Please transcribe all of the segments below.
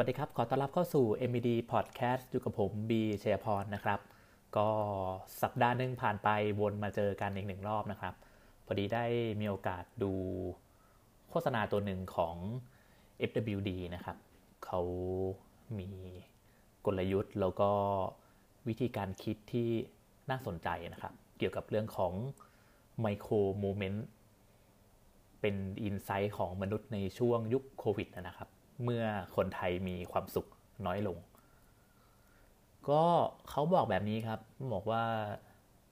วัสดีครับ ขอต้อนรับเข้าสู่ MED Podcast อยู่กับผมบีเชยพรนะครับ ก็สัปดาห์หนึ่งผ่านไปวนมาเจอกันอีกหนึ่งรอบนะครับ พอดีได้มีโอกาสดูโฆษณาตัวหนึ่งของ FWD นะครับ เขามีกลยุทธ์แล้วก็วิธีการคิดที่น่าสนใจนะครับ เกี่ยวกับเรื่องของไมโครโมเมนต์เป็นอินไซต์ของมนุษย์ในช่วงยุคโควิดนะครับ เมื่อคนไทยมีความสุขน้อยลง ก็เขาบอกแบบนี้ครับ บอกว่า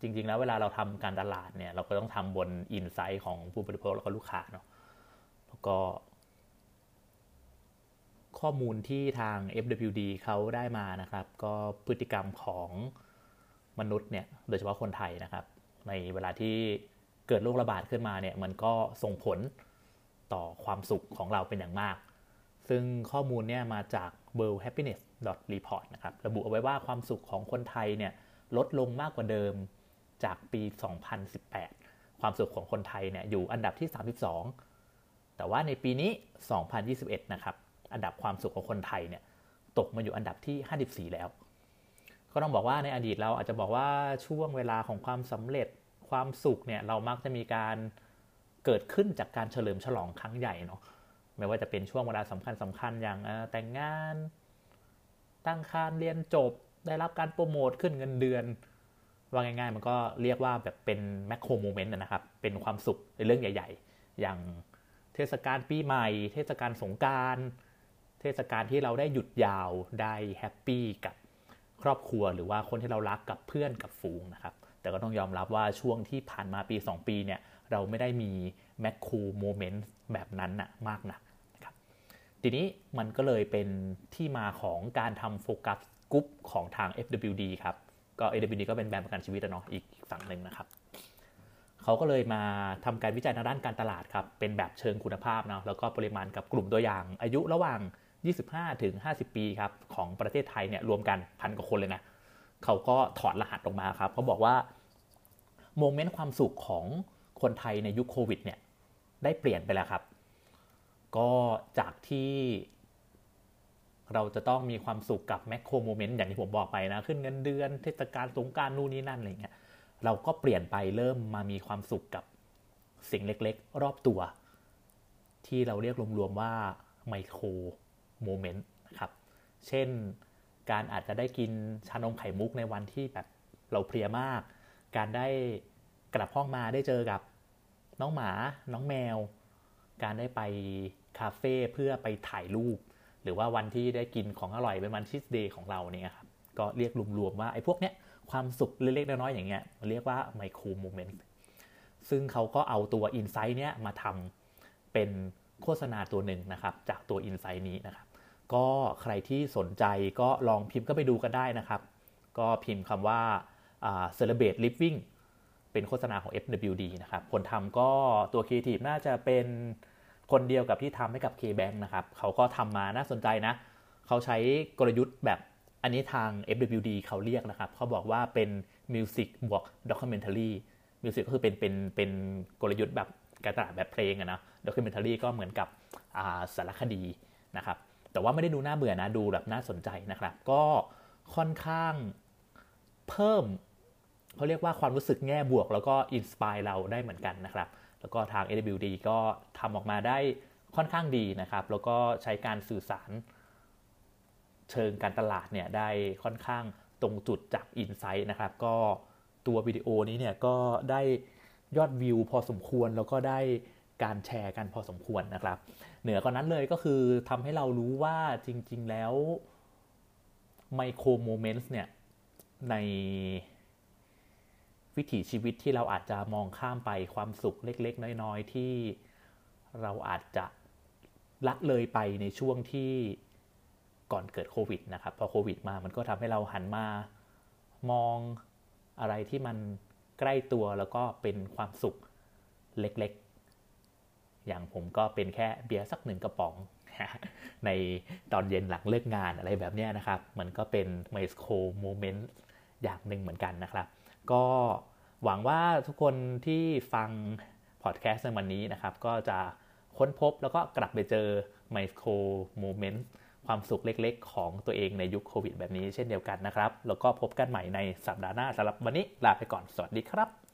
จริง ๆ แล้วเวลาเราทำการตลาดเนี่ย เราก็ต้องทำบนอินไซต์ของผู้บริโภคแล้วก็ลูกค้าเนาะแล้วก็ ข้อมูลที่ทาง FWD เขาได้มานะครับ ก็พฤติกรรมของมนุษย์เนี่ยโดยเฉพาะคนไทยนะครับ ในเวลาที่เกิดโรคระบาดขึ้นมาเนี่ย มันก็ส่งผลต่อความสุขของเราเป็นอย่างมาก ซึ่งข้อมูลเนี่ยมาจาก World Happiness Report นะครับ ระบุเอาไว้ว่าความสุขของคนไทยเนี่ยลดลงมากกว่าเดิมจากปี 2018 ความสุขของคนไทยเนี่ยอยู่อันดับที่ 32 แต่ว่าในปีนี้ 2021 นะครับ อันดับความสุขของคนไทยเนี่ยตกมาอยู่อันดับที่ 54 แล้ว ก็ต้องบอกว่าในอดีตเราอาจจะบอกว่าช่วงเวลาของความสำเร็จความสุขเนี่ยเรามักจะมีการเกิดขึ้นจากการเฉลิมฉลองครั้งใหญ่เนาะ ไม่ว่าจะเป็นช่วงเวลาสำคัญสำคัญอย่างแต่งงาน ตั้งครรภ์เรียนจบ ได้รับการโปรโมทขึ้นเงินเดือน ว่าง่าย ๆ มันก็เรียกว่าแบบเป็นแมคโครโมเมนต์นะครับ เป็นความสุขในเรื่องใหญ่ ๆ อย่างเทศกาลปีใหม่ เทศกาลสงกรานต์เทศกาลที่เราได้หยุดยาวได้ happy กับครอบครัวหรือว่าคนที่เรารักกับเพื่อนกับฝูงนะครับ แต่ก็ต้องยอมรับว่าช่วงที่ผ่านมาปี 2 ปีเนี่ยเราไม่ได้มี magical moment แบบนั้นนะมากนักนะครับ ทีนี้มันก็เลยเป็นที่มาของการทำ focus group ของทาง FWD ครับ ก็ FWD ก็เป็นแบรนด์ประกันชีวิตนะเนาะอีกฝั่งหนึ่งนะครับเขาก็เลยมาทำการวิจัยทางด้านการตลาดครับ เป็นแบบเชิงคุณภาพเนาะแล้วก็ปริมาณกับกลุ่มตัวอย่าง อายุระหว่าง 25 ถึง 50 ปีครับ ของประเทศไทยเนี่ยรวมกันพันกว่าคนเลยนะเขาก็ถอดรหัสออกมาครับเขาบอกว่าโมเมนต์ความสุขของคนไทยในยุคโควิดเนี่ยได้เปลี่ยนไปแล้วครับ ก็จากที่เราจะต้องมีความสุขกับแมคโครโมเมนต์อย่างที่ผมบอกไปนะ ขึ้นเงินเดือนเทศกาลสงการนู่นนี่นั่นอะไรเงี้ยเราก็เปลี่ยนไปเริ่มมามีความสุขกับสิ่งเล็กๆ รอบตัว ที่เราเรียกรวมๆว่า micro moment นะครับ เช่นการอาจจะได้กินชานมไข่มุกในวันที่แบบเราเพลียมาก การได้กลับห้องมาได้เจอกับน้องหมา น้องแมว การได้ไป คาเฟ่เพื่อไปถ่ายรูป หรือว่าวันที่ได้กินของอร่อยเป็นวัน cheat day ของเราเนี่ยครับก็เรียกรวมๆว่าไอ้พวกเนี้ยความสุขเล็กๆน้อยๆอย่างเงี้ยเรียกว่า micro moment ซึ่งเขาก็เอาตัว insight เนี้ยมาทำเป็นโฆษณาตัวหนึ่งนะครับ จากตัว insight นี้นะครับ ก็ใครที่สนใจก็ลองพิมพ์ก็ไปดูกันได้นะครับ ก็พิมพ์คำว่า celebrate living เป็นโฆษณาของ FWD นะครับ คนทำก็ตัวครีเอทีฟน่าจะเป็น คนเดียวกับที่ทำให้กับ KBank นะครับเขาก็ทำมาน่าสนใจนะ เขาใช้กลยุทธ์แบบอันนี้ทาง FWD เขาเรียกนะครับ เขาบอกว่าเป็น Music บวก Documentary Music ก็คือเป็นเป็นเป็นกลยุทธ์แบบการตลาดแบบเพลงอะนะ Documentary ก็เหมือนกับสารคดีนะครับ แต่ว่าไม่ได้ดูน่าเบื่อนะ ดูแบบน่าสนใจนะครับ ก็ค่อนข้างเพิ่มเขาเรียกว่าความรู้สึกแง่บวก แล้วก็อินสปายเราได้เหมือนกันนะครับ แล้วก็ทาง AWD ก็ทำออกมาได้ค่อนข้างดีนะครับ แล้วก็ใช้การสื่อสารเชิงการตลาดเนี่ยได้ค่อนข้างตรงจุดจากอินไซต์นะครับ ก็ตัววิดีโอนี้เนี่ยก็ได้ยอดวิวพอสมควรแล้วก็ได้การแชร์กันพอสมควรนะครับ เหนือกว่านั้นเลยก็คือทำให้เรารู้ว่าจริง ๆ แล้วไมโครโมเมนต์เนี่ยใน วิถีชีวิตที่เราอาจจะมองข้ามไปความสุขเล็ก ๆ น้อย ๆ ที่เราอาจจะละเลยไปในช่วงที่ก่อนเกิดโควิดนะครับ พอโควิดมามันก็ทำให้เราหันมามองอะไรที่มันใกล้ตัวแล้วก็เป็นความสุขเล็กๆ อย่างผมก็เป็นแค่เบียร์สักหนึ่งกระป๋อง ในตอนเย็นหลังเลิกงานอะไรแบบนี้นะครับ มันก็เป็นไมโครโมเมนต์อย่างหนึ่งเหมือนกันนะครับ ก็หวังว่าทุกคนที่ฟังพอดแคสต์ในวันนี้นะครับ ก็จะค้นพบแล้วก็กลับไปเจอไมโครโมเมนต์ความสุขเล็กๆ ของตัวเองในยุคโควิดแบบนี้เช่นเดียวกันนะครับ แล้วก็พบกันใหม่ในสัปดาห์หน้าสำหรับวันนี้ลาไปก่อนสวัสดีครับ